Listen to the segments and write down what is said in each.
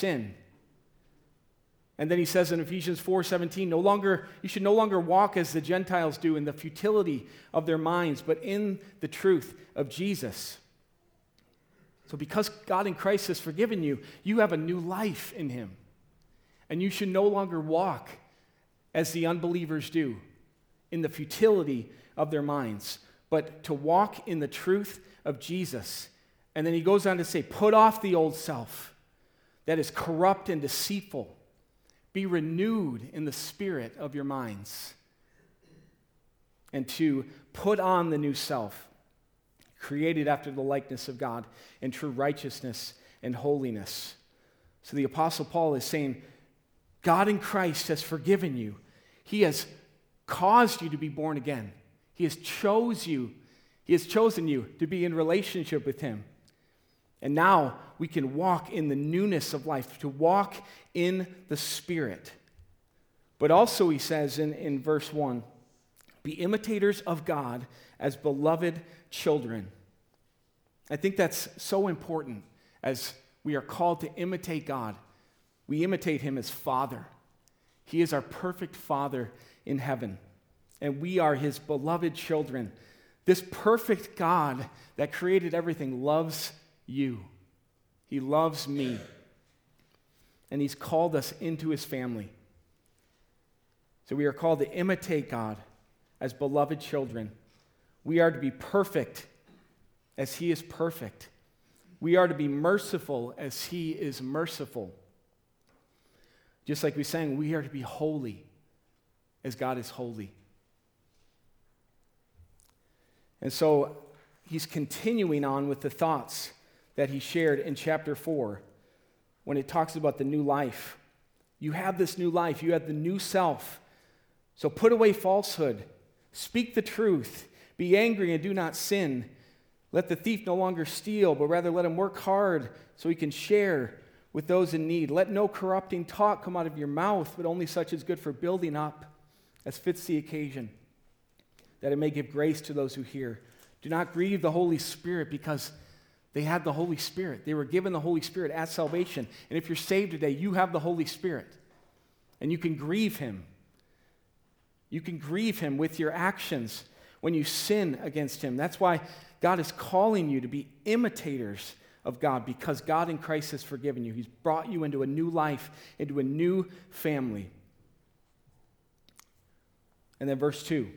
sin. And then he says in Ephesians 4:17, no longer you should no longer walk as the Gentiles do in the futility of their minds, but in the truth of Jesus. So because God in Christ has forgiven you, you have a new life in him. And you should no longer walk as the unbelievers do in the futility of their minds, but to walk in the truth of Jesus. And then he goes on to say, put off the old self that is corrupt and deceitful be renewed in the spirit of your minds. And to put on the new self, created after the likeness of God in true righteousness and holiness. So the Apostle Paul is saying, God in Christ has forgiven you. He has caused you to be born again. He has chose you. He has chosen you to be in relationship with Him. And now we can walk in the newness of life, to walk in the Spirit. But also, he says in, in verse 1 be imitators of God as beloved children. I think that's so important as we are called to imitate God. We imitate him as Father. He is our perfect Father in heaven, and we are his beloved children. This perfect God that created everything loves you. He loves me. And He's called us into His family. So we are called to imitate God as beloved children. We are to be perfect as He is perfect. We are to be merciful as He is merciful. Just like we sang, we are to be holy as God is holy. And so he's continuing on with the thoughts that he shared in chapter 4 when it talks about the new life. You have this new life, you have the new self. So put away falsehood, speak the truth, be angry and do not sin. Let the thief no longer steal, but rather let him work hard so he can share with those in need. Let no corrupting talk come out of your mouth, but only such as good for building up as fits the occasion, that it may give grace to those who hear. Do not grieve the Holy Spirit because they had the Holy Spirit. They were given the Holy Spirit at salvation. And if you're saved today, you have the Holy Spirit. And you can grieve Him. You can grieve Him with your actions when you sin against Him. That's why God is calling you to be imitators of God because God in Christ has forgiven you. He's brought you into a new life, into a new family. And then verse 2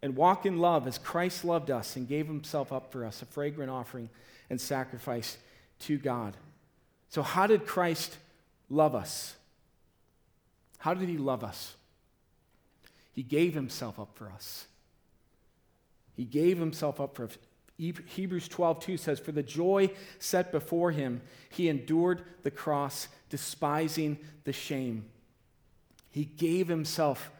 and walk in love as Christ loved us and gave himself up for us, a fragrant offering and sacrifice to God. So, how did Christ love us? How did he love us? He gave himself up for us. He gave himself up for us. Hebrews 12, 2 says, For the joy set before him, he endured the cross, despising the shame. He gave himself,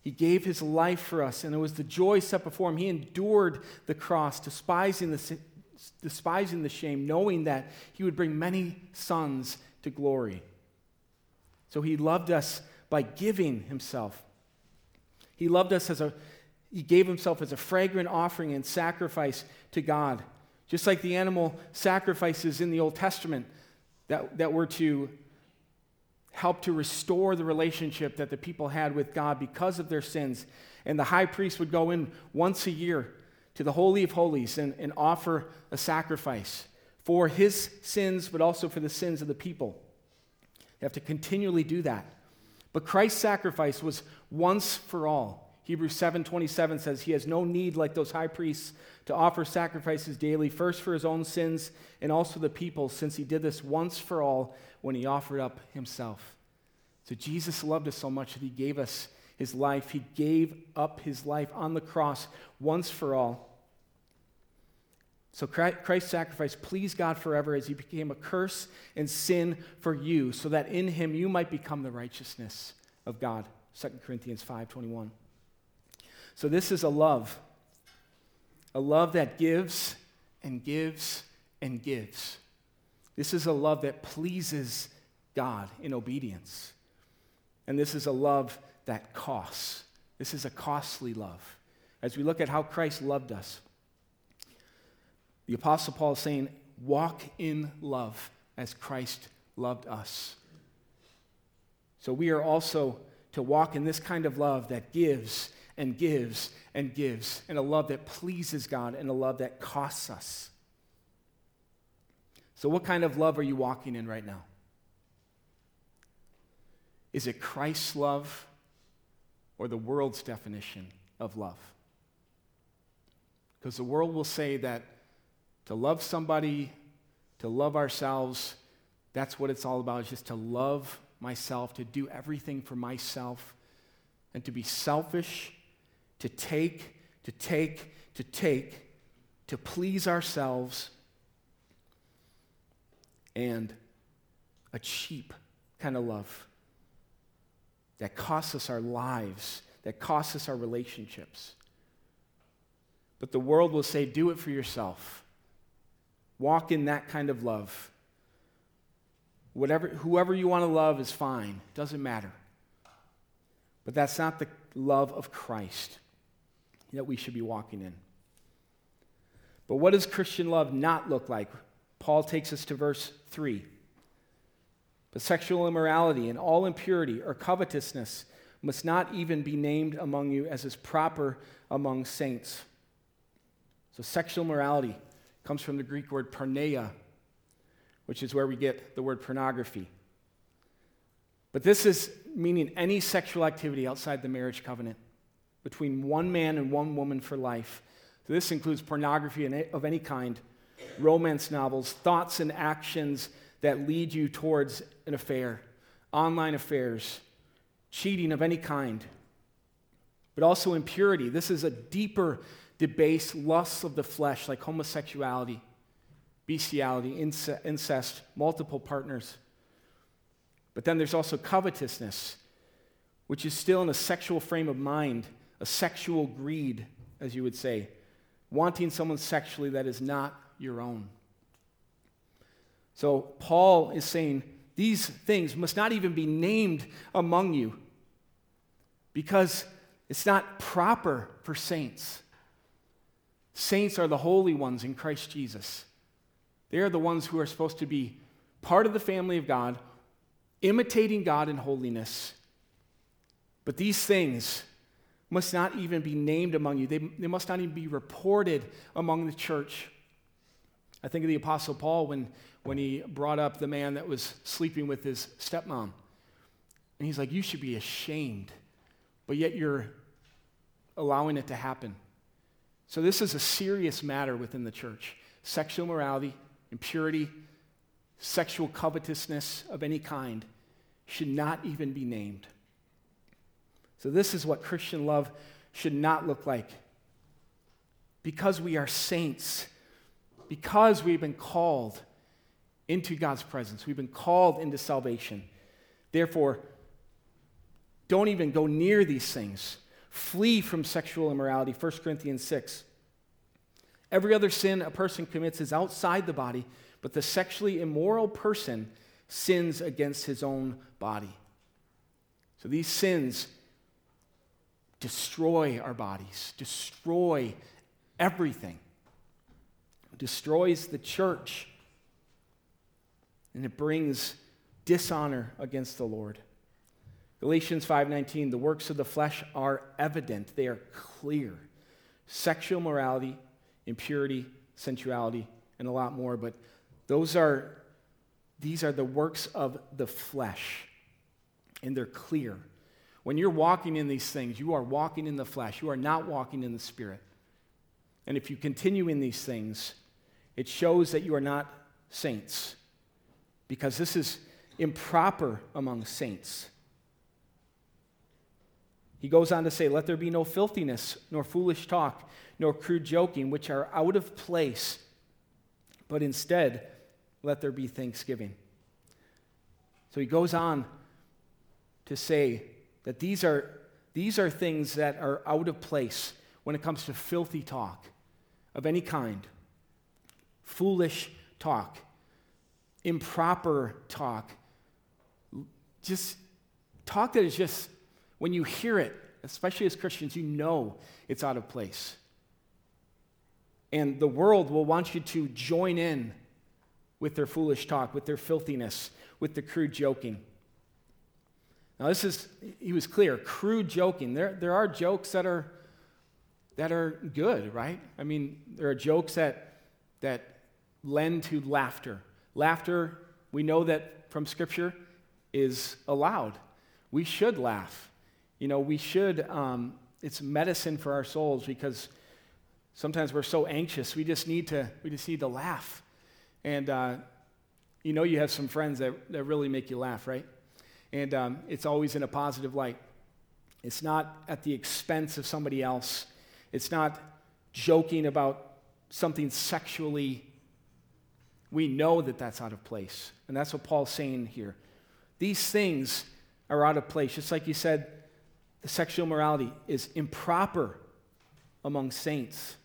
he gave his life for us, and it was the joy set before him. He endured the cross, despising the, despising the shame, knowing that he would bring many sons to glory. So he loved us by giving himself. He loved us as a, he gave himself as a fragrant offering and sacrifice to God. Just like the animal sacrifices in the Old Testament that, that were to help to restore the relationship that the people had with God because of their sins. And the high priest would go in once a year to the Holy of Holies and, and offer a sacrifice for his sins, but also for the sins of the people. You have to continually do that. But Christ's sacrifice was once for all. Hebrews 7:27 says he has no need like those high priests to offer sacrifices daily first for his own sins and also the people since he did this once for all when he offered up himself. So Jesus loved us so much that he gave us his life. He gave up his life on the cross once for all. So Christ's sacrifice pleased God forever as he became a curse and sin for you, so that in him you might become the righteousness of God. 2 Corinthians 5:21. So this is a love. A love that gives and gives and gives. This is a love that pleases God in obedience. And this is a love that costs. This is a costly love. As we look at how Christ loved us, the Apostle Paul is saying, walk in love as Christ loved us. So we are also to walk in this kind of love that gives and gives and gives, and a love that pleases God and a love that costs us. So, what kind of love are you walking in right now? Is it Christ's love or the world's definition of love? Because the world will say that to love somebody, to love ourselves, that's what it's all about, is just to love myself, to do everything for myself, and to be selfish, to take, to take, to take, to please ourselves, and a cheap kind of love that costs us our lives, that costs us our relationships. But the world will say, do it for yourself. Walk in that kind of love. Whatever, whoever you want to love is fine, doesn't matter. But that's not the love of Christ that we should be walking in. But what does Christian love not look like? Paul takes us to verse 3. But sexual immorality and all impurity or covetousness must not even be named among you as is proper among saints. So, sexual morality comes from the Greek word porneia, which is where we get the word pornography. But this is meaning any sexual activity outside the marriage covenant between one man and one woman for life. So this includes pornography of any kind, romance novels, thoughts and actions that lead you towards an affair, online affairs, cheating of any kind, but also impurity. This is a deeper, debased lust of the flesh, like homosexuality, bestiality, incest, multiple partners. But then there's also covetousness, which is still in a sexual frame of mind, a sexual greed, as you would say, wanting someone sexually that is not your own. So Paul is saying these things must not even be named among you because it's not proper for saints. Saints are the holy ones in Christ Jesus. They are the ones who are supposed to be part of the family of God, imitating God in holiness. But these things must not even be named among you, they, they must not even be reported among the church. I think of the Apostle Paul when, when he brought up the man that was sleeping with his stepmom. And he's like, You should be ashamed, but yet you're allowing it to happen. So, this is a serious matter within the church sexual morality, impurity, sexual covetousness of any kind should not even be named. So, this is what Christian love should not look like. Because we are saints, because we've been called into God's presence, we've been called into salvation. Therefore, don't even go near these things. Flee from sexual immorality, 1 Corinthians 6. Every other sin a person commits is outside the body, but the sexually immoral person sins against his own body. So these sins destroy our bodies, destroy everything destroys the church, and it brings dishonor against the Lord. Galatians 5:19 the works of the flesh are evident. They are clear. Sexual morality impurity sensuality and a lot more. But those are these are the works of the flesh and they're clear. When you're walking in these things you are walking in the flesh. You are not walking in the spirit. And if you continue in these things it shows that you are not saints, because this is improper among saints. He goes on to say, Let there be no filthiness, nor foolish talk, nor crude joking, which are out of place, but instead, let there be thanksgiving. So he goes on to say that these are, these are things that are out of place when it comes to filthy talk of any kind foolish talk, improper talk, just talk that is just, when you hear it, especially as Christians, you know it's out of place. And the world will want you to join in with their foolish talk, with their filthiness, with the crude joking. Now, this is, he was clear, crude joking. There, there are jokes that are, that are good, right? I mean, there are jokes that, that lend to laughter. Laughter, we know that from Scripture, is allowed. We should laugh. You know, we should, um, it's medicine for our souls because sometimes we're so anxious, we just need to, we just need to laugh. And uh, you know you have some friends that, that really make you laugh, right? And um, it's always in a positive light. It's not at the expense of somebody else. It's not joking about something sexually. We know that that's out of place. And that's what Paul's saying here. These things are out of place. Just like you said, the sexual morality is improper among saints.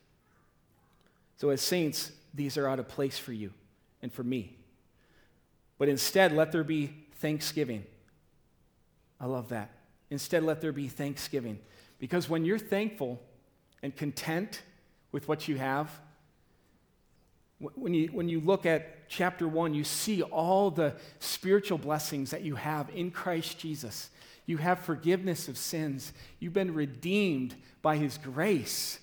So, as saints, these are out of place for you and for me. But instead, let there be thanksgiving. I love that. Instead, let there be thanksgiving. Because when you're thankful and content with what you have, when you, when you look at chapter one, you see all the spiritual blessings that you have in Christ Jesus. You have forgiveness of sins, you've been redeemed by his grace.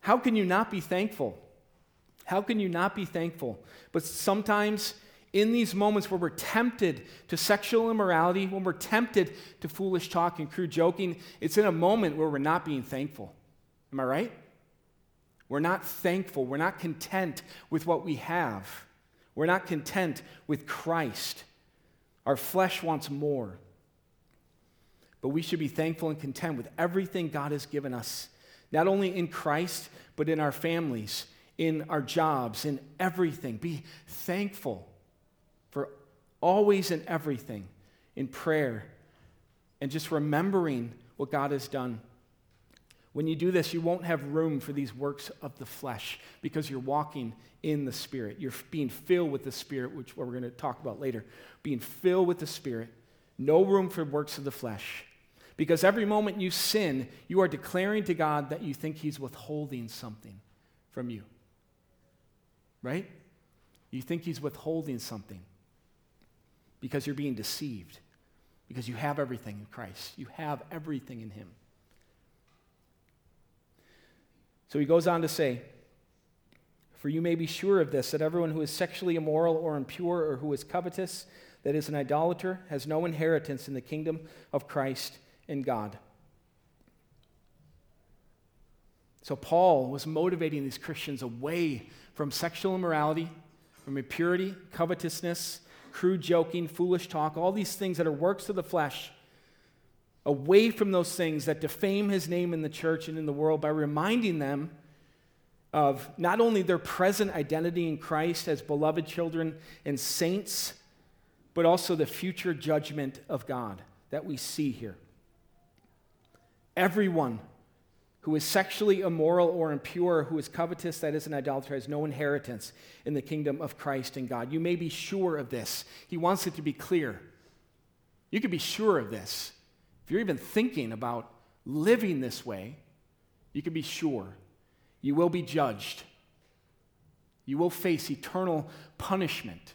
How can you not be thankful? How can you not be thankful? But sometimes in these moments where we're tempted to sexual immorality, when we're tempted to foolish talk and crude joking, it's in a moment where we're not being thankful. Am I right? We're not thankful. We're not content with what we have. We're not content with Christ. Our flesh wants more. But we should be thankful and content with everything God has given us, not only in Christ, but in our families, in our jobs, in everything. Be thankful for always and everything in prayer and just remembering what God has done. When you do this, you won't have room for these works of the flesh because you're walking in the Spirit. You're being filled with the Spirit, which we're going to talk about later. Being filled with the Spirit. No room for works of the flesh. Because every moment you sin, you are declaring to God that you think He's withholding something from you. Right? You think He's withholding something because you're being deceived, because you have everything in Christ. You have everything in Him. So he goes on to say, For you may be sure of this, that everyone who is sexually immoral or impure or who is covetous, that is an idolater, has no inheritance in the kingdom of Christ and God. So Paul was motivating these Christians away from sexual immorality, from impurity, covetousness, crude joking, foolish talk, all these things that are works of the flesh, away from those things that defame his name in the church and in the world by reminding them of not only their present identity in Christ as beloved children and saints, but also the future judgment of God that we see here. Everyone who is sexually immoral or impure, who is covetous, that is an idolater, has no inheritance in the kingdom of Christ and God. You may be sure of this. He wants it to be clear. You can be sure of this. If you're even thinking about living this way, you can be sure you will be judged. You will face eternal punishment.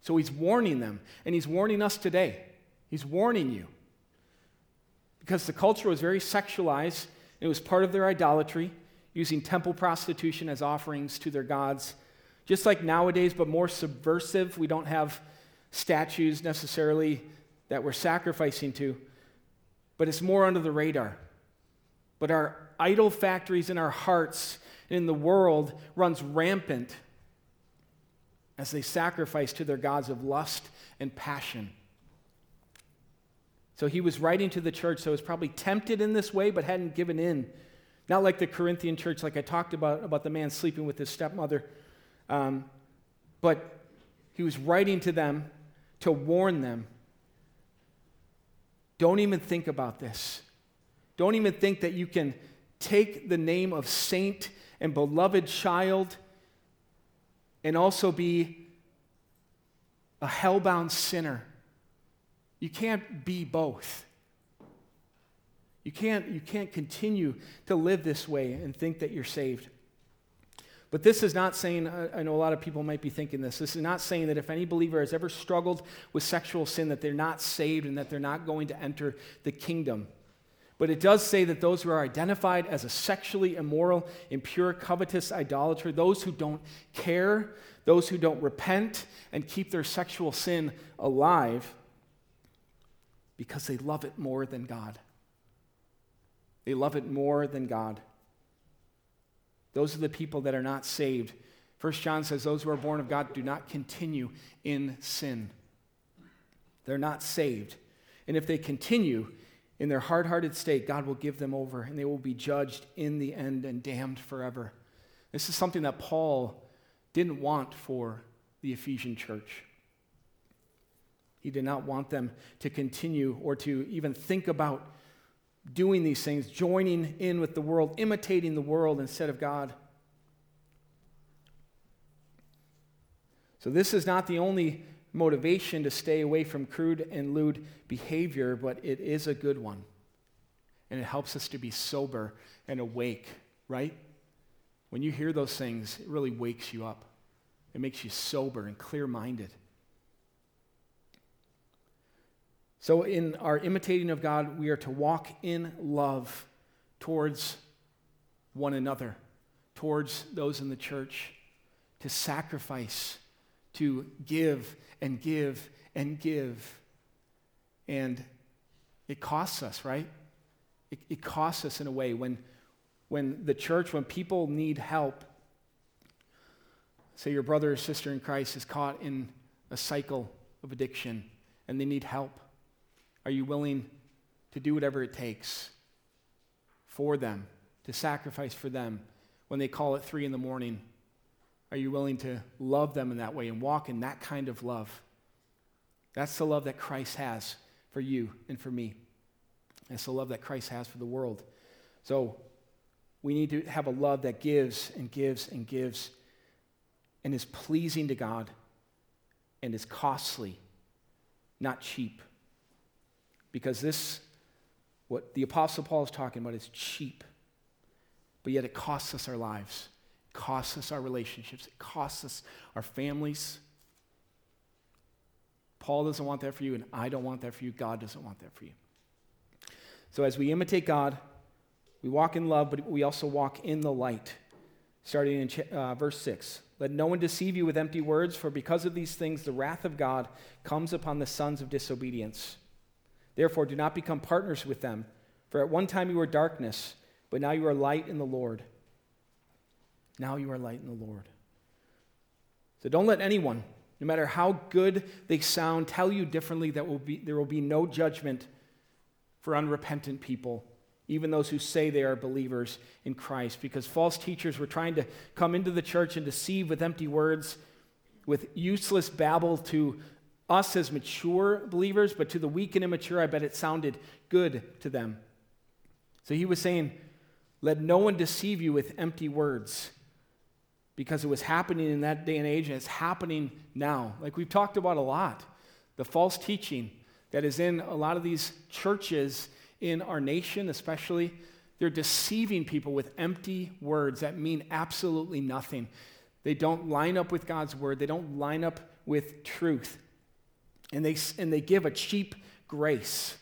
So he's warning them, and he's warning us today. He's warning you because the culture was very sexualized. It was part of their idolatry, using temple prostitution as offerings to their gods. Just like nowadays, but more subversive. We don't have statues necessarily that we're sacrificing to, but it's more under the radar. But our idol factories in our hearts and in the world runs rampant as they sacrifice to their gods of lust and passion. So he was writing to the church that was probably tempted in this way but hadn't given in. Not like the Corinthian church, like I talked about, about the man sleeping with his stepmother. Um, but he was writing to them to warn them don't even think about this. Don't even think that you can take the name of saint and beloved child and also be a hellbound sinner you can't be both. You can't, you can't continue to live this way and think that you're saved. But this is not saying, I know a lot of people might be thinking this, this is not saying that if any believer has ever struggled with sexual sin, that they're not saved and that they're not going to enter the kingdom. But it does say that those who are identified as a sexually immoral, impure, covetous idolater, those who don't care, those who don't repent and keep their sexual sin alive because they love it more than God. They love it more than God. Those are the people that are not saved. First John says those who are born of God do not continue in sin. They're not saved. And if they continue in their hard hearted state, God will give them over and they will be judged in the end and damned forever. This is something that Paul didn't want for the Ephesian church. He did not want them to continue or to even think about doing these things, joining in with the world, imitating the world instead of God. So, this is not the only motivation to stay away from crude and lewd behavior, but it is a good one. And it helps us to be sober and awake, right? When you hear those things, it really wakes you up. It makes you sober and clear minded. So, in our imitating of God, we are to walk in love towards one another, towards those in the church, to sacrifice, to give and give and give. And it costs us, right? It, it costs us in a way when, when the church, when people need help, say your brother or sister in Christ is caught in a cycle of addiction and they need help are you willing to do whatever it takes for them, to sacrifice for them when they call at three in the morning? Are you willing to love them in that way and walk in that kind of love? That's the love that Christ has for you and for me. That's the love that Christ has for the world. So we need to have a love that gives and gives and gives and is pleasing to God and is costly, not cheap. Because this, what the Apostle Paul is talking about, is cheap. But yet it costs us our lives, it costs us our relationships, it costs us our families. Paul doesn't want that for you, and I don't want that for you. God doesn't want that for you. So as we imitate God, we walk in love, but we also walk in the light. Starting in uh, verse 6. Let no one deceive you with empty words, for because of these things the wrath of God comes upon the sons of disobedience. Therefore, do not become partners with them. For at one time you were darkness, but now you are light in the Lord. Now you are light in the Lord. So don't let anyone, no matter how good they sound, tell you differently that will be, there will be no judgment for unrepentant people, even those who say they are believers in Christ. Because false teachers were trying to come into the church and deceive with empty words, with useless babble to us as mature believers, but to the weak and immature, I bet it sounded good to them. So he was saying, Let no one deceive you with empty words, because it was happening in that day and age, and it's happening now. Like we've talked about a lot. The false teaching that is in a lot of these churches in our nation, especially, they're deceiving people with empty words that mean absolutely nothing. They don't line up with God's word, they don't line up with truth and they, and they give a cheap grace.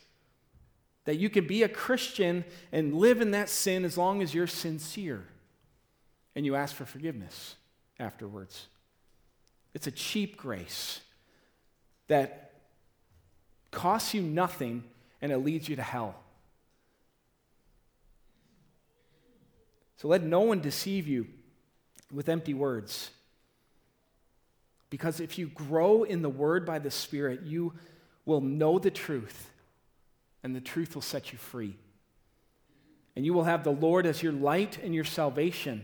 That you can be a Christian and live in that sin as long as you're sincere and you ask for forgiveness afterwards. It's a cheap grace that costs you nothing and it leads you to hell. So let no one deceive you with empty words. Because if you grow in the Word by the Spirit, you will know the truth, and the truth will set you free. And you will have the Lord as your light and your salvation.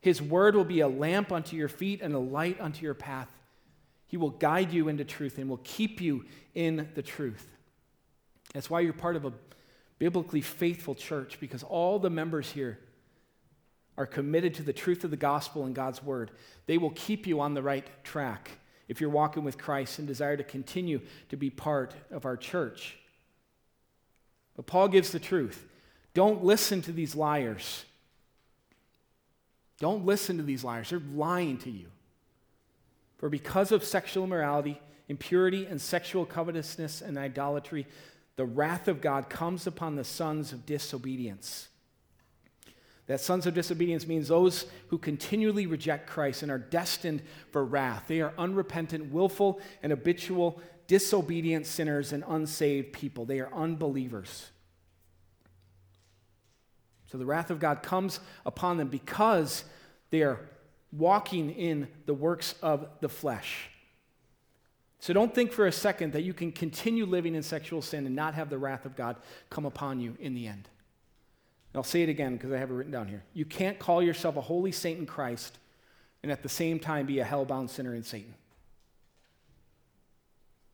His Word will be a lamp unto your feet and a light unto your path. He will guide you into truth and will keep you in the truth. That's why you're part of a biblically faithful church, because all the members here are committed to the truth of the gospel and God's word, they will keep you on the right track if you're walking with Christ and desire to continue to be part of our church. But Paul gives the truth. Don't listen to these liars. Don't listen to these liars. They're lying to you. For because of sexual immorality, impurity, and sexual covetousness and idolatry, the wrath of God comes upon the sons of disobedience. That sons of disobedience means those who continually reject Christ and are destined for wrath. They are unrepentant, willful, and habitual disobedient sinners and unsaved people. They are unbelievers. So the wrath of God comes upon them because they are walking in the works of the flesh. So don't think for a second that you can continue living in sexual sin and not have the wrath of God come upon you in the end. I'll say it again because I have it written down here. You can't call yourself a holy saint in Christ and at the same time be a hell-bound sinner in Satan.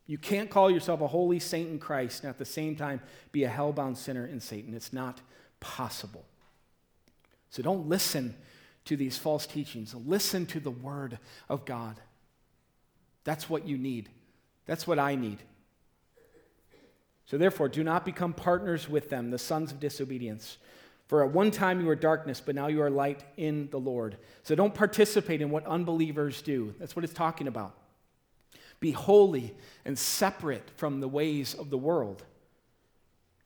You can't call yourself a holy saint in Christ and at the same time be a hell-bound sinner in Satan. It's not possible. So don't listen to these false teachings. Listen to the word of God. That's what you need. That's what I need. So therefore, do not become partners with them, the sons of disobedience. For at one time you were darkness, but now you are light in the Lord. So don't participate in what unbelievers do. That's what it's talking about. Be holy and separate from the ways of the world.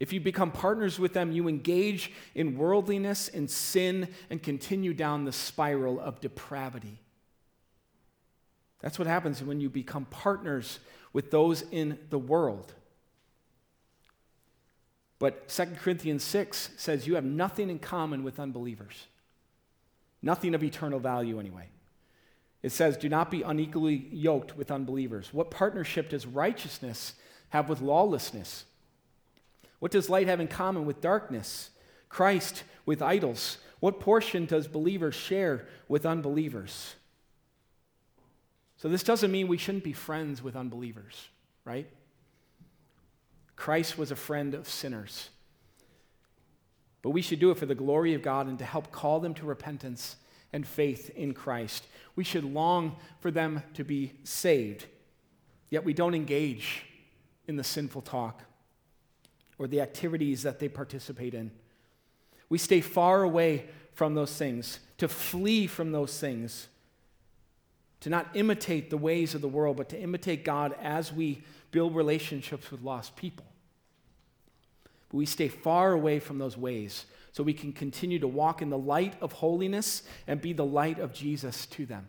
If you become partners with them, you engage in worldliness and sin and continue down the spiral of depravity. That's what happens when you become partners with those in the world. But 2 Corinthians 6 says you have nothing in common with unbelievers. Nothing of eternal value, anyway. It says, Do not be unequally yoked with unbelievers. What partnership does righteousness have with lawlessness? What does light have in common with darkness? Christ with idols? What portion does believers share with unbelievers? So, this doesn't mean we shouldn't be friends with unbelievers, right? Christ was a friend of sinners. But we should do it for the glory of God and to help call them to repentance and faith in Christ. We should long for them to be saved, yet we don't engage in the sinful talk or the activities that they participate in. We stay far away from those things, to flee from those things, to not imitate the ways of the world, but to imitate God as we build relationships with lost people. But we stay far away from those ways so we can continue to walk in the light of holiness and be the light of Jesus to them.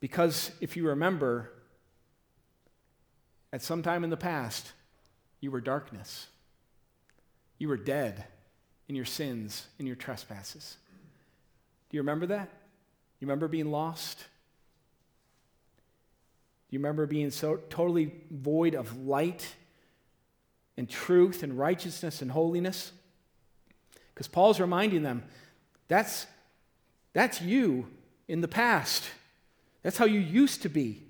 Because if you remember, at some time in the past, you were darkness. You were dead in your sins, in your trespasses. Do you remember that? You remember being lost? You remember being so totally void of light and truth and righteousness and holiness? Because Paul's reminding them that's, that's you in the past. That's how you used to be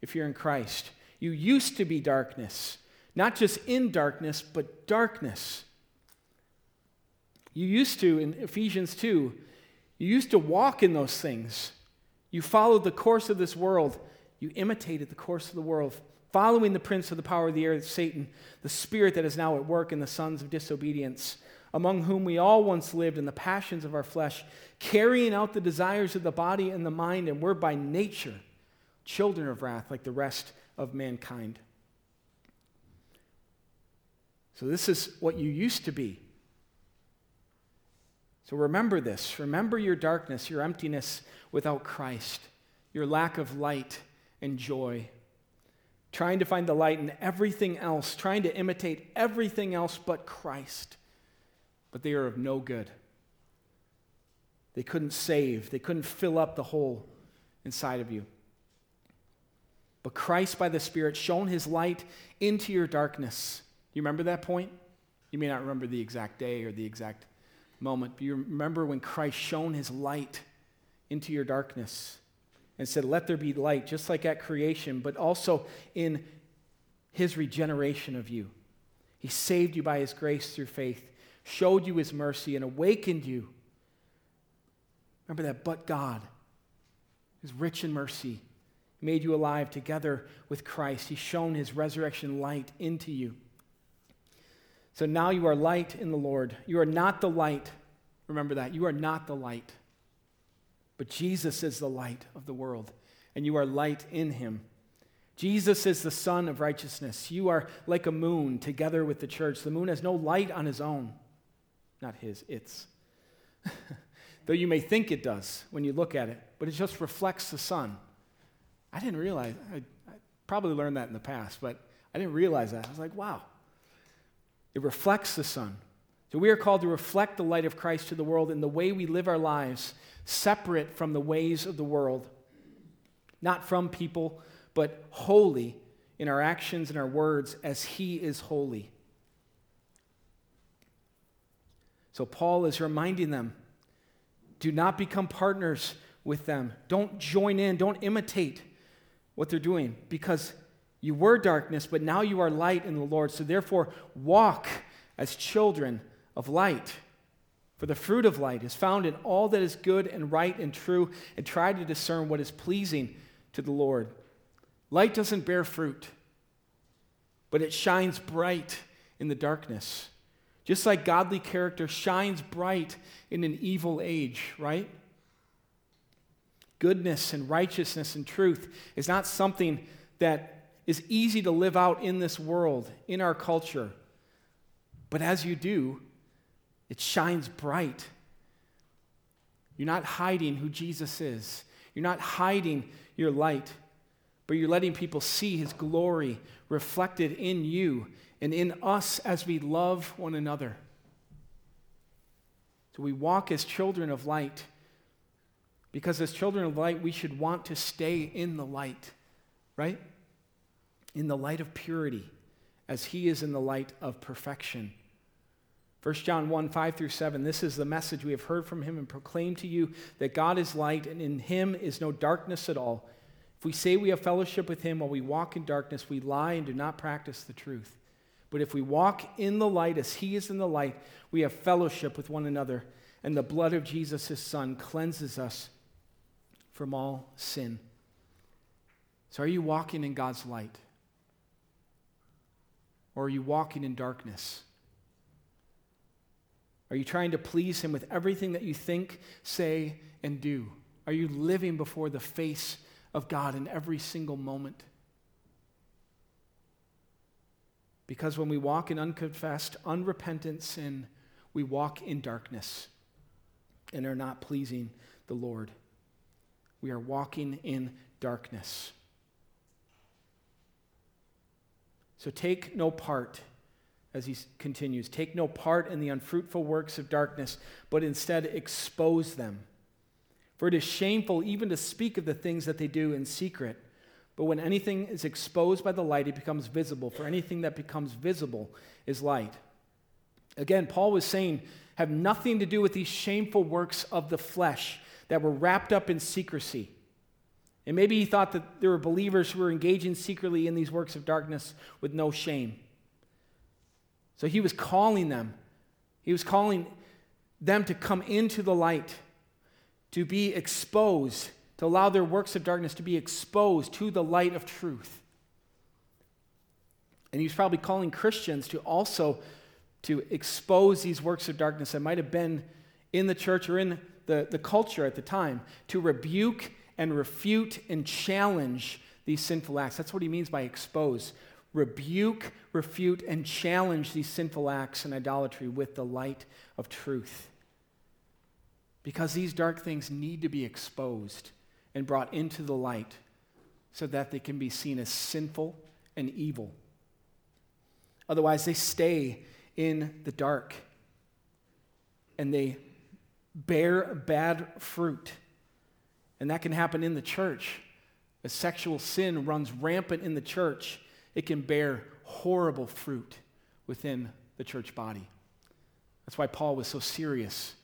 if you're in Christ. You used to be darkness, not just in darkness, but darkness. You used to, in Ephesians 2, you used to walk in those things. You followed the course of this world. You imitated the course of the world, following the prince of the power of the air, Satan, the spirit that is now at work in the sons of disobedience, among whom we all once lived in the passions of our flesh, carrying out the desires of the body and the mind, and were by nature children of wrath like the rest of mankind. So, this is what you used to be. So remember this. Remember your darkness, your emptiness without Christ, your lack of light and joy. Trying to find the light in everything else, trying to imitate everything else but Christ. But they are of no good. They couldn't save, they couldn't fill up the hole inside of you. But Christ, by the Spirit, shone his light into your darkness. You remember that point? You may not remember the exact day or the exact moment. But you remember when Christ shone his light into your darkness and said, Let there be light, just like at creation, but also in his regeneration of you. He saved you by his grace through faith, showed you his mercy, and awakened you. Remember that, but God is rich in mercy, made you alive together with Christ. He's shown his resurrection light into you. So now you are light in the Lord. You are not the light. Remember that. You are not the light. But Jesus is the light of the world, and you are light in him. Jesus is the Sun of righteousness. You are like a moon together with the church. The moon has no light on his own. Not his, its. Though you may think it does when you look at it, but it just reflects the sun. I didn't realize, I, I probably learned that in the past, but I didn't realize that. I was like, wow. It reflects the sun. So we are called to reflect the light of Christ to the world in the way we live our lives, separate from the ways of the world, not from people but holy in our actions and our words as He is holy. So Paul is reminding them do not become partners with them. Don't join in, don't imitate what they're doing because you were darkness, but now you are light in the Lord. So therefore, walk as children of light. For the fruit of light is found in all that is good and right and true, and try to discern what is pleasing to the Lord. Light doesn't bear fruit, but it shines bright in the darkness. Just like godly character shines bright in an evil age, right? Goodness and righteousness and truth is not something that is easy to live out in this world, in our culture. But as you do, it shines bright. You're not hiding who Jesus is, you're not hiding your light but you're letting people see his glory reflected in you and in us as we love one another. So we walk as children of light because as children of light, we should want to stay in the light, right? In the light of purity, as he is in the light of perfection. 1 John 1 5 through 7. This is the message we have heard from him and proclaimed to you that God is light, and in him is no darkness at all. If we say we have fellowship with him while we walk in darkness, we lie and do not practice the truth. But if we walk in the light as he is in the light, we have fellowship with one another, and the blood of Jesus, his son, cleanses us from all sin. So, are you walking in God's light? Or are you walking in darkness? Are you trying to please him with everything that you think, say, and do? Are you living before the face of God in every single moment. Because when we walk in unconfessed, unrepentant sin, we walk in darkness and are not pleasing the Lord. We are walking in darkness. So take no part, as he continues, take no part in the unfruitful works of darkness, but instead expose them. For it is shameful even to speak of the things that they do in secret. But when anything is exposed by the light, it becomes visible. For anything that becomes visible is light. Again, Paul was saying, have nothing to do with these shameful works of the flesh that were wrapped up in secrecy. And maybe he thought that there were believers who were engaging secretly in these works of darkness with no shame. So he was calling them, he was calling them to come into the light to be exposed, to allow their works of darkness to be exposed to the light of truth. And he was probably calling Christians to also to expose these works of darkness that might have been in the church or in the, the culture at the time, to rebuke and refute and challenge these sinful acts. That's what he means by expose. Rebuke, refute, and challenge these sinful acts and idolatry with the light of truth. Because these dark things need to be exposed and brought into the light so that they can be seen as sinful and evil. Otherwise, they stay in the dark and they bear bad fruit. And that can happen in the church. As sexual sin runs rampant in the church, it can bear horrible fruit within the church body. That's why Paul was so serious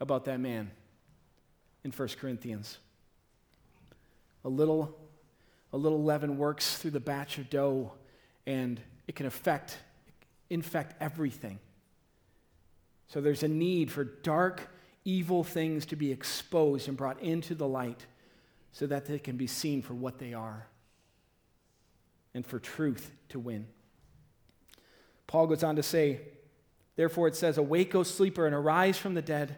about that man in 1 Corinthians. A little, a little leaven works through the batch of dough, and it can affect, infect everything. So there's a need for dark, evil things to be exposed and brought into the light so that they can be seen for what they are and for truth to win. Paul goes on to say, Therefore, it says, Awake, O sleeper, and arise from the dead,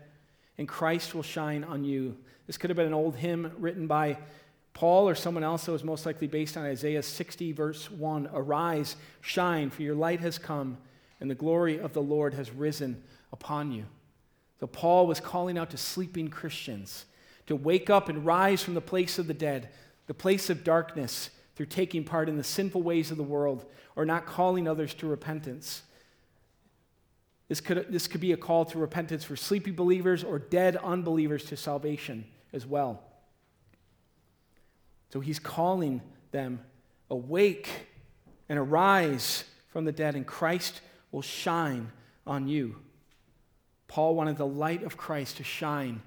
and Christ will shine on you. This could have been an old hymn written by Paul or someone else that was most likely based on Isaiah 60, verse 1. Arise, shine, for your light has come, and the glory of the Lord has risen upon you. So, Paul was calling out to sleeping Christians to wake up and rise from the place of the dead, the place of darkness, through taking part in the sinful ways of the world or not calling others to repentance. This could, this could be a call to repentance for sleepy believers or dead unbelievers to salvation as well. So he's calling them awake and arise from the dead, and Christ will shine on you. Paul wanted the light of Christ to shine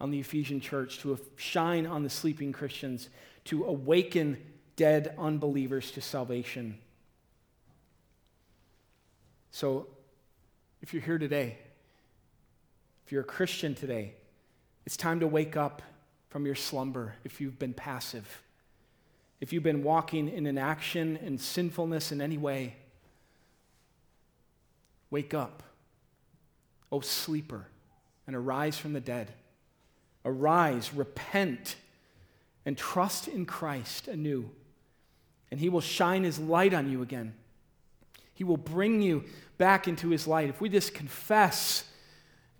on the Ephesian church, to shine on the sleeping Christians, to awaken dead unbelievers to salvation. So, if you're here today, if you're a Christian today, it's time to wake up from your slumber if you've been passive. If you've been walking in inaction and sinfulness in any way, wake up, O sleeper, and arise from the dead. Arise, repent, and trust in Christ anew, and He will shine His light on you again. He will bring you back into His light. If we just confess,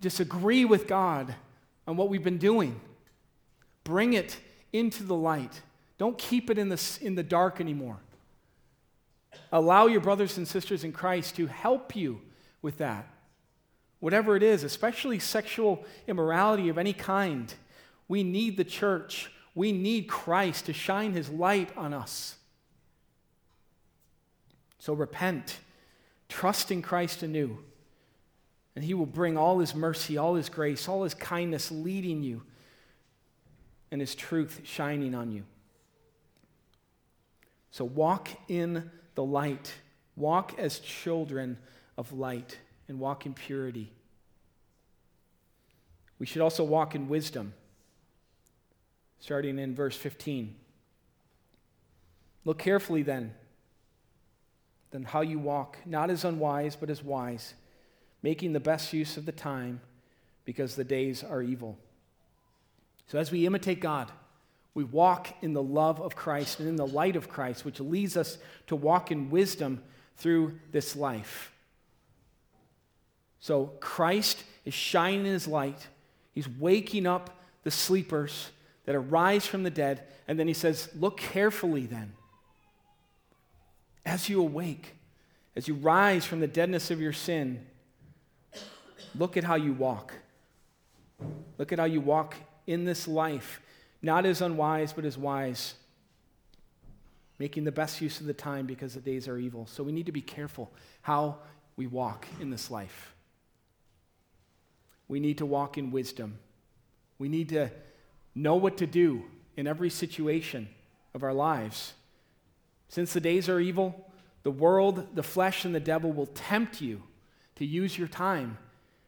disagree with God on what we've been doing, bring it into the light. Don't keep it in the, in the dark anymore. Allow your brothers and sisters in Christ to help you with that. Whatever it is, especially sexual immorality of any kind, we need the church. We need Christ to shine his light on us. So repent, trust in Christ anew, and he will bring all his mercy, all his grace, all his kindness leading you, and his truth shining on you. So walk in the light, walk as children of light and walk in purity. We should also walk in wisdom, starting in verse 15. Look carefully then, then how you walk, not as unwise, but as wise, making the best use of the time, because the days are evil. So as we imitate God, we walk in the love of Christ and in the light of Christ, which leads us to walk in wisdom through this life. So Christ is shining his light. He's waking up the sleepers that arise from the dead. And then he says, Look carefully then. As you awake, as you rise from the deadness of your sin, look at how you walk. Look at how you walk in this life, not as unwise, but as wise, making the best use of the time because the days are evil. So we need to be careful how we walk in this life. We need to walk in wisdom. We need to know what to do in every situation of our lives. Since the days are evil, the world, the flesh, and the devil will tempt you to use your time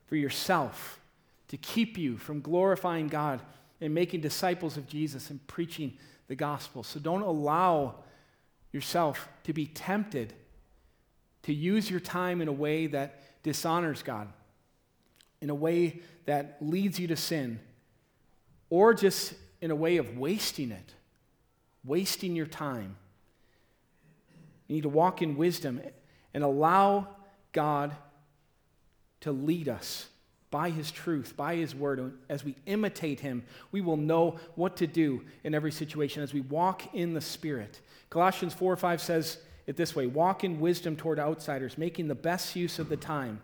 for yourself, to keep you from glorifying God and making disciples of Jesus and preaching the gospel. So don't allow yourself to be tempted to use your time in a way that dishonors God in a way that leads you to sin, or just in a way of wasting it, wasting your time. You need to walk in wisdom and allow God to lead us by His truth, by His word. As we imitate Him, we will know what to do in every situation as we walk in the Spirit. Colossians 4 5 says it this way walk in wisdom toward outsiders, making the best use of the time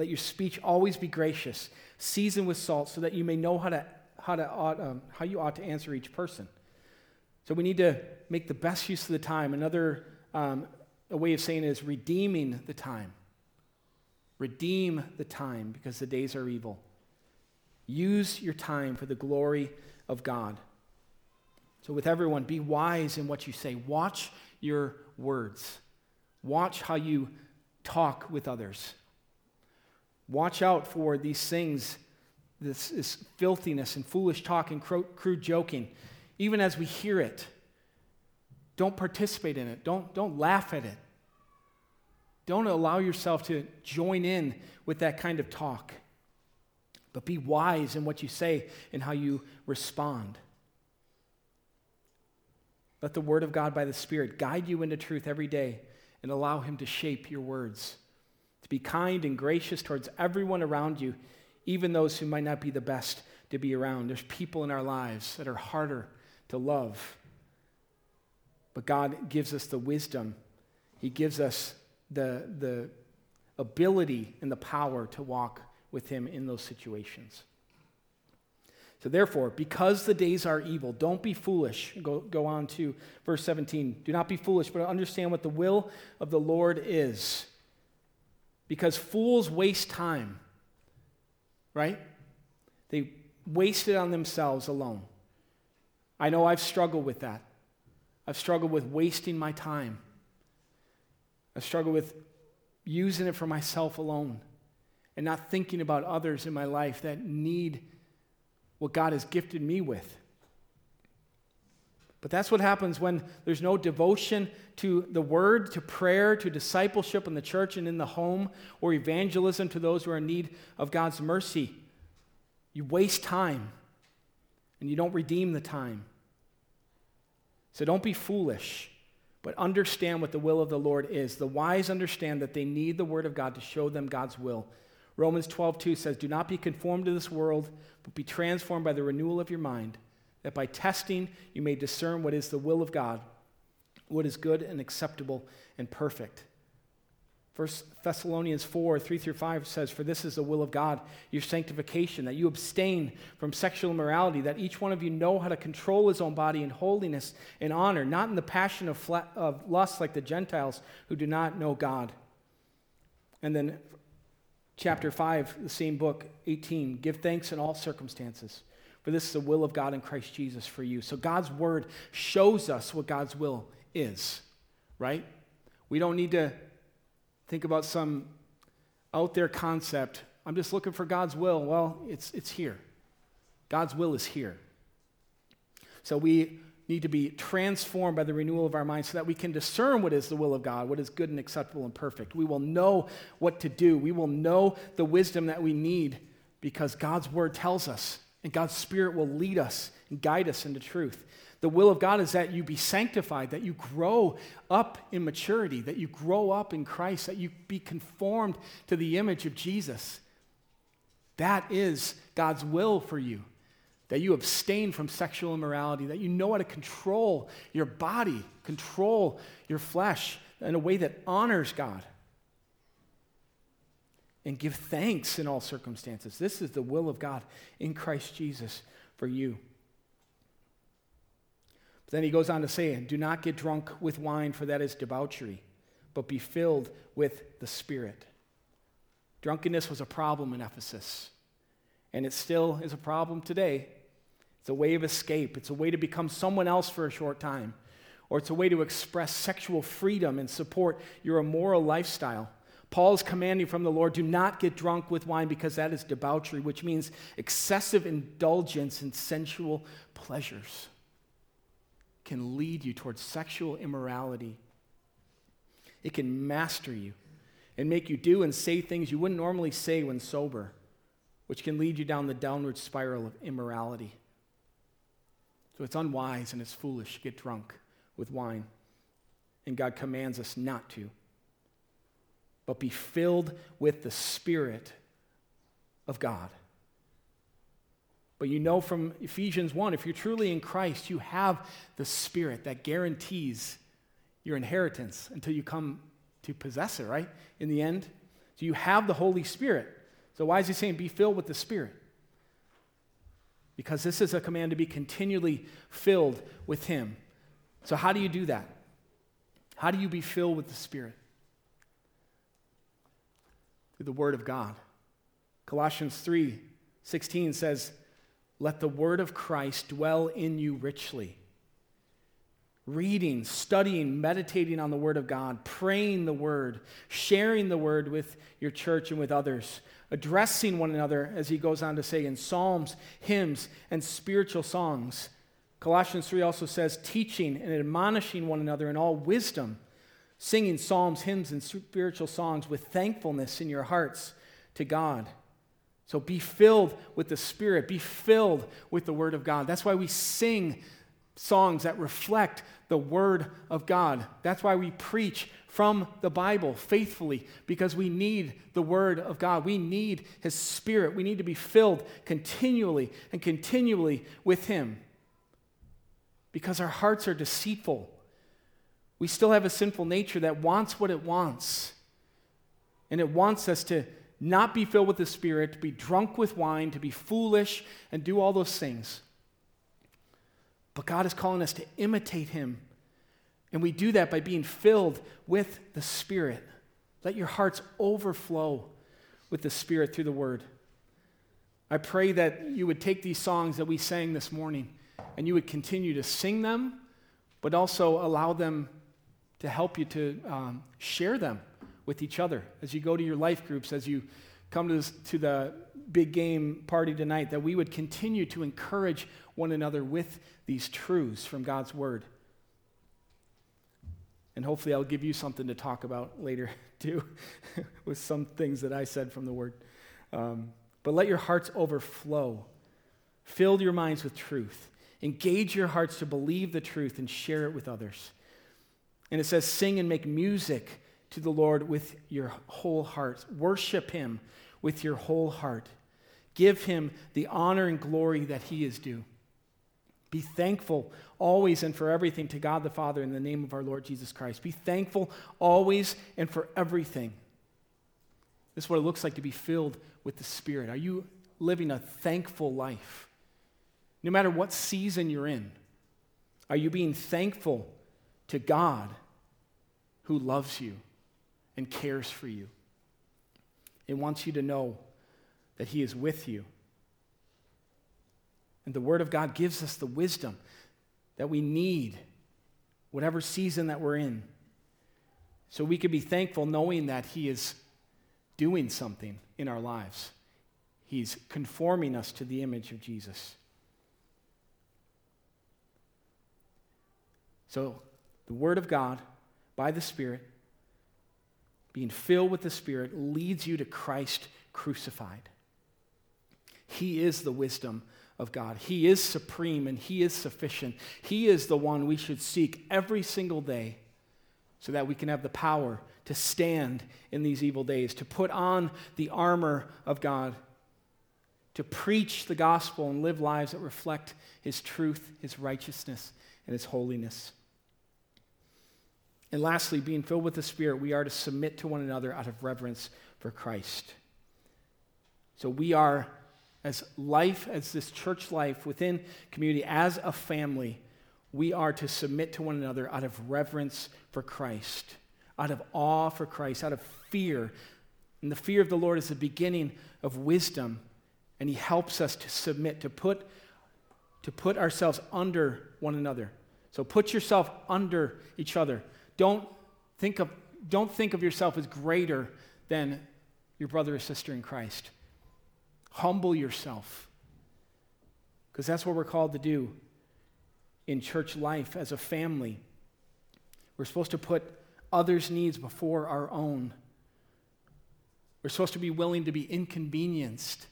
let your speech always be gracious, seasoned with salt, so that you may know how, to, how, to, um, how you ought to answer each person. So we need to make the best use of the time. Another um, a way of saying is redeeming the time. Redeem the time because the days are evil. Use your time for the glory of God. So, with everyone, be wise in what you say. Watch your words. Watch how you talk with others. Watch out for these things, this, this filthiness and foolish talk and crude joking. Even as we hear it, don't participate in it, don't, don't laugh at it. Don't allow yourself to join in with that kind of talk. But be wise in what you say and how you respond. Let the Word of God by the Spirit guide you into truth every day and allow Him to shape your words. To be kind and gracious towards everyone around you, even those who might not be the best to be around. There's people in our lives that are harder to love. But God gives us the wisdom, He gives us the, the ability and the power to walk with Him in those situations. So, therefore, because the days are evil, don't be foolish. Go, go on to verse 17. Do not be foolish, but understand what the will of the Lord is. Because fools waste time, right? They waste it on themselves alone. I know I've struggled with that. I've struggled with wasting my time. I've struggled with using it for myself alone and not thinking about others in my life that need what God has gifted me with. But that's what happens when there's no devotion to the word, to prayer, to discipleship in the church and in the home, or evangelism to those who are in need of God's mercy. You waste time and you don't redeem the time. So don't be foolish, but understand what the will of the Lord is. The wise understand that they need the word of God to show them God's will. Romans 12, 2 says, Do not be conformed to this world, but be transformed by the renewal of your mind, that by testing you may discern what is the will of God, what is good and acceptable and perfect. First Thessalonians 4, 3 through 5 says, For this is the will of God, your sanctification, that you abstain from sexual immorality, that each one of you know how to control his own body in holiness and honor, not in the passion of, fla- of lust like the Gentiles who do not know God. And then chapter 5, the same book, 18, give thanks in all circumstances, for this is the will of God in Christ Jesus for you. So God's word shows us what God's will is, right? We don't need to think about some out there concept. I'm just looking for God's will. Well, it's, it's here. God's will is here. So we need to be transformed by the renewal of our minds so that we can discern what is the will of God, what is good and acceptable and perfect. We will know what to do. We will know the wisdom that we need because God's word tells us, and God's spirit will lead us and guide us into truth. The will of God is that you be sanctified, that you grow up in maturity, that you grow up in Christ, that you be conformed to the image of Jesus. That is God's will for you that you abstain from sexual immorality, that you know how to control your body, control your flesh in a way that honors God. And give thanks in all circumstances. This is the will of God in Christ Jesus for you. Then he goes on to say, Do not get drunk with wine, for that is debauchery, but be filled with the Spirit. Drunkenness was a problem in Ephesus, and it still is a problem today. It's a way of escape, it's a way to become someone else for a short time, or it's a way to express sexual freedom and support your immoral lifestyle. Paul is commanding from the Lord do not get drunk with wine because that is debauchery, which means excessive indulgence in sensual pleasures can lead you towards sexual immorality. It can master you and make you do and say things you wouldn't normally say when sober, which can lead you down the downward spiral of immorality. So it's unwise and it's foolish to get drunk with wine. And God commands us not to. But be filled with the Spirit of God. But you know from Ephesians 1, if you're truly in Christ, you have the Spirit that guarantees your inheritance until you come to possess it, right? In the end. So you have the Holy Spirit. So why is he saying be filled with the Spirit? because this is a command to be continually filled with Him. So, how do you do that? How do you be filled with the Spirit? Through the Word of God. Colossians 3 16 says, Let the Word of Christ dwell in you richly. Reading, studying, meditating on the Word of God, praying the Word, sharing the Word with your church and with others, addressing one another, as he goes on to say, in psalms, hymns, and spiritual songs. Colossians 3 also says, teaching and admonishing one another in all wisdom, singing psalms, hymns, and spiritual songs with thankfulness in your hearts to God. So be filled with the Spirit, be filled with the Word of God. That's why we sing songs that reflect the Word of God. That's why we preach from the Bible faithfully, because we need the Word of God. We need His Spirit. We need to be filled continually and continually with Him because our hearts are deceitful. We still have a sinful nature that wants what it wants. And it wants us to not be filled with the Spirit, to be drunk with wine, to be foolish, and do all those things. But God is calling us to imitate Him. And we do that by being filled with the Spirit. Let your hearts overflow with the Spirit through the Word. I pray that you would take these songs that we sang this morning and you would continue to sing them, but also allow them to help you to um, share them with each other as you go to your life groups, as you come to, this, to the big game party tonight, that we would continue to encourage one another with these truths from God's Word. And hopefully, I'll give you something to talk about later, too, with some things that I said from the Word. Um, but let your hearts overflow. Fill your minds with truth. Engage your hearts to believe the truth and share it with others. And it says, sing and make music to the Lord with your whole heart. Worship him with your whole heart. Give him the honor and glory that he is due. Be thankful always and for everything to God the Father in the name of our Lord Jesus Christ. Be thankful always and for everything. This is what it looks like to be filled with the Spirit. Are you living a thankful life? No matter what season you're in, are you being thankful to God who loves you and cares for you and wants you to know that He is with you? And the Word of God gives us the wisdom that we need, whatever season that we're in. So we can be thankful knowing that He is doing something in our lives. He's conforming us to the image of Jesus. So, the Word of God by the Spirit, being filled with the Spirit, leads you to Christ crucified. He is the wisdom of God. He is supreme and He is sufficient. He is the one we should seek every single day so that we can have the power to stand in these evil days, to put on the armor of God, to preach the gospel and live lives that reflect His truth, His righteousness, and His holiness. And lastly, being filled with the Spirit, we are to submit to one another out of reverence for Christ. So we are, as life, as this church life within community, as a family, we are to submit to one another out of reverence for Christ, out of awe for Christ, out of fear. And the fear of the Lord is the beginning of wisdom, and He helps us to submit, to put, to put ourselves under one another. So put yourself under each other. Don't think of, don't think of yourself as greater than your brother or sister in Christ. Humble yourself. Because that's what we're called to do in church life as a family. We're supposed to put others' needs before our own. We're supposed to be willing to be inconvenienced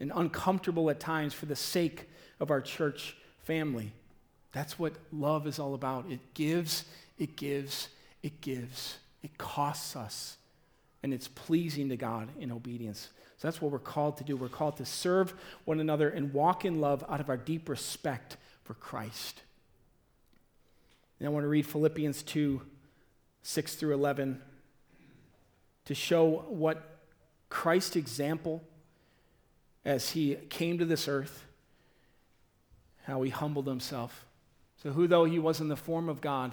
and uncomfortable at times for the sake of our church family. That's what love is all about. It gives it gives, it gives, it costs us, and it's pleasing to God in obedience. So that's what we're called to do. We're called to serve one another and walk in love out of our deep respect for Christ. And I want to read Philippians 2 6 through 11 to show what Christ's example as he came to this earth, how he humbled himself. So, who though he was in the form of God,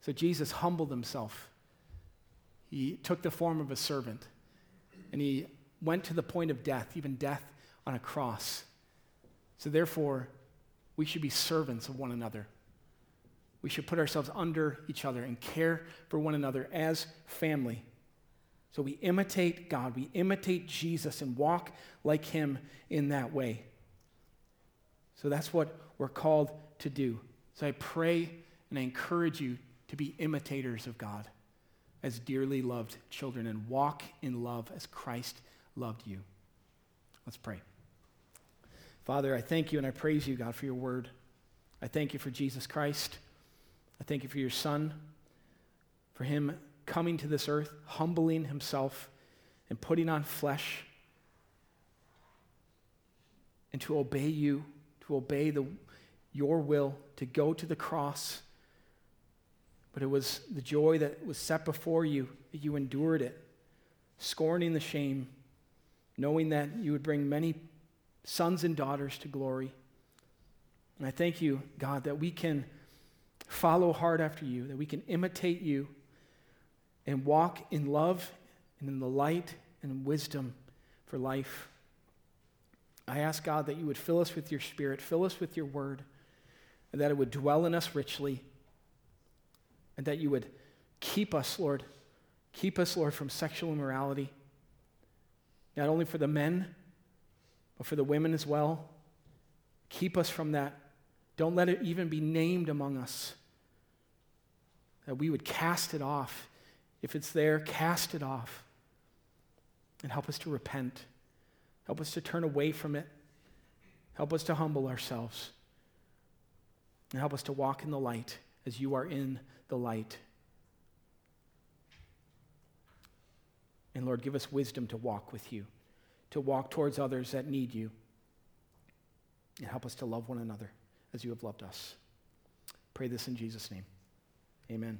So Jesus humbled himself He took the form of a servant and he went to the point of death, even death on a cross. So, therefore, we should be servants of one another. We should put ourselves under each other and care for one another as family. So we imitate God, we imitate Jesus and walk like Him in that way. So that's what we're called to do. So I pray and I encourage you to be imitators of God as dearly loved children and walk in love as Christ loved you. Let's pray. Father, I thank you and I praise you, God, for your word. I thank you for Jesus Christ. I thank you for your Son, for him coming to this earth, humbling himself, and putting on flesh, and to obey you, to obey the, your will, to go to the cross. But it was the joy that was set before you, that you endured it, scorning the shame, knowing that you would bring many sons and daughters to glory. And I thank you, God, that we can follow hard after you, that we can imitate you and walk in love and in the light and wisdom for life. I ask God that you would fill us with your spirit, fill us with your word, and that it would dwell in us richly, and that you would keep us, Lord, keep us, Lord, from sexual immorality, not only for the men, but for the women as well. Keep us from that don't let it even be named among us. That we would cast it off. If it's there, cast it off. And help us to repent. Help us to turn away from it. Help us to humble ourselves. And help us to walk in the light as you are in the light. And Lord, give us wisdom to walk with you, to walk towards others that need you. And help us to love one another as you have loved us. Pray this in Jesus' name. Amen.